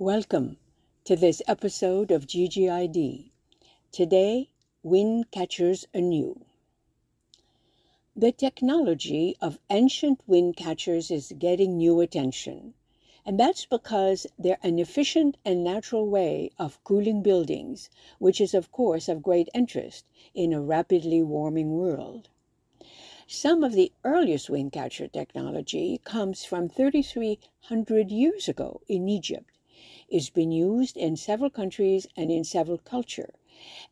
Welcome to this episode of GGID. Today, Wind Catchers Anew. The technology of ancient wind catchers is getting new attention, and that's because they're an efficient and natural way of cooling buildings, which is, of course, of great interest in a rapidly warming world. Some of the earliest wind catcher technology comes from 3,300 years ago in Egypt. It's been used in several countries and in several cultures.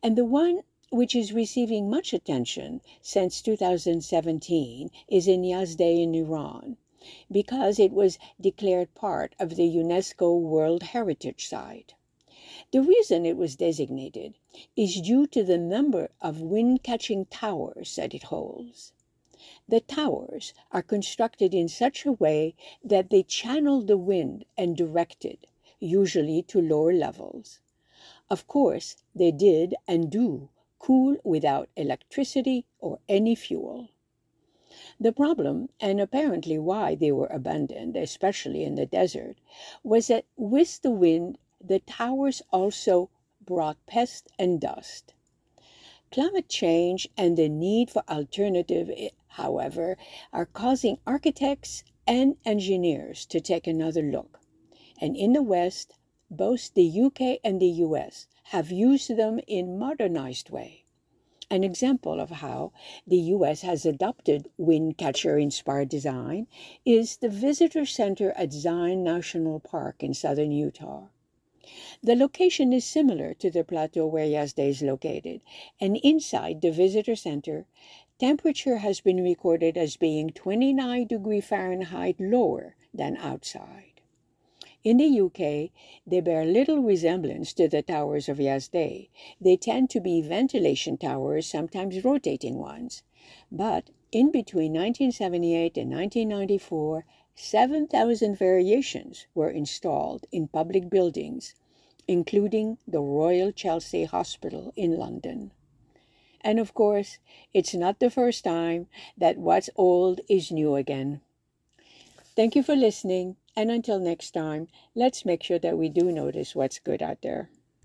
And the one which is receiving much attention since 2017 is in Yazd in Iran because it was declared part of the UNESCO World Heritage Site. The reason it was designated is due to the number of wind catching towers that it holds. The towers are constructed in such a way that they channel the wind and direct it, usually to lower levels. Of course, they did and do cool without electricity or any fuel. The problem, and apparently why they were abandoned, especially in the desert, was that with the wind the towers also brought pest and dust. Climate change and the need for alternative, eh, however, are causing architects and engineers to take another look. And in the West, both the UK and the US have used them in modernized way. An example of how the US has adopted wind catcher inspired design is the visitor center at Zion National Park in southern Utah. The location is similar to the plateau where Yazd is located, and inside the visitor center, temperature has been recorded as being 29 degrees Fahrenheit lower than outside. In the UK, they bear little resemblance to the towers of Yazd. They tend to be ventilation towers, sometimes rotating ones. But in between 1978 and 1994, 7,000 variations were installed in public buildings, including the Royal Chelsea Hospital in London. And of course, it's not the first time that what's old is new again. Thank you for listening, and until next time, let's make sure that we do notice what's good out there.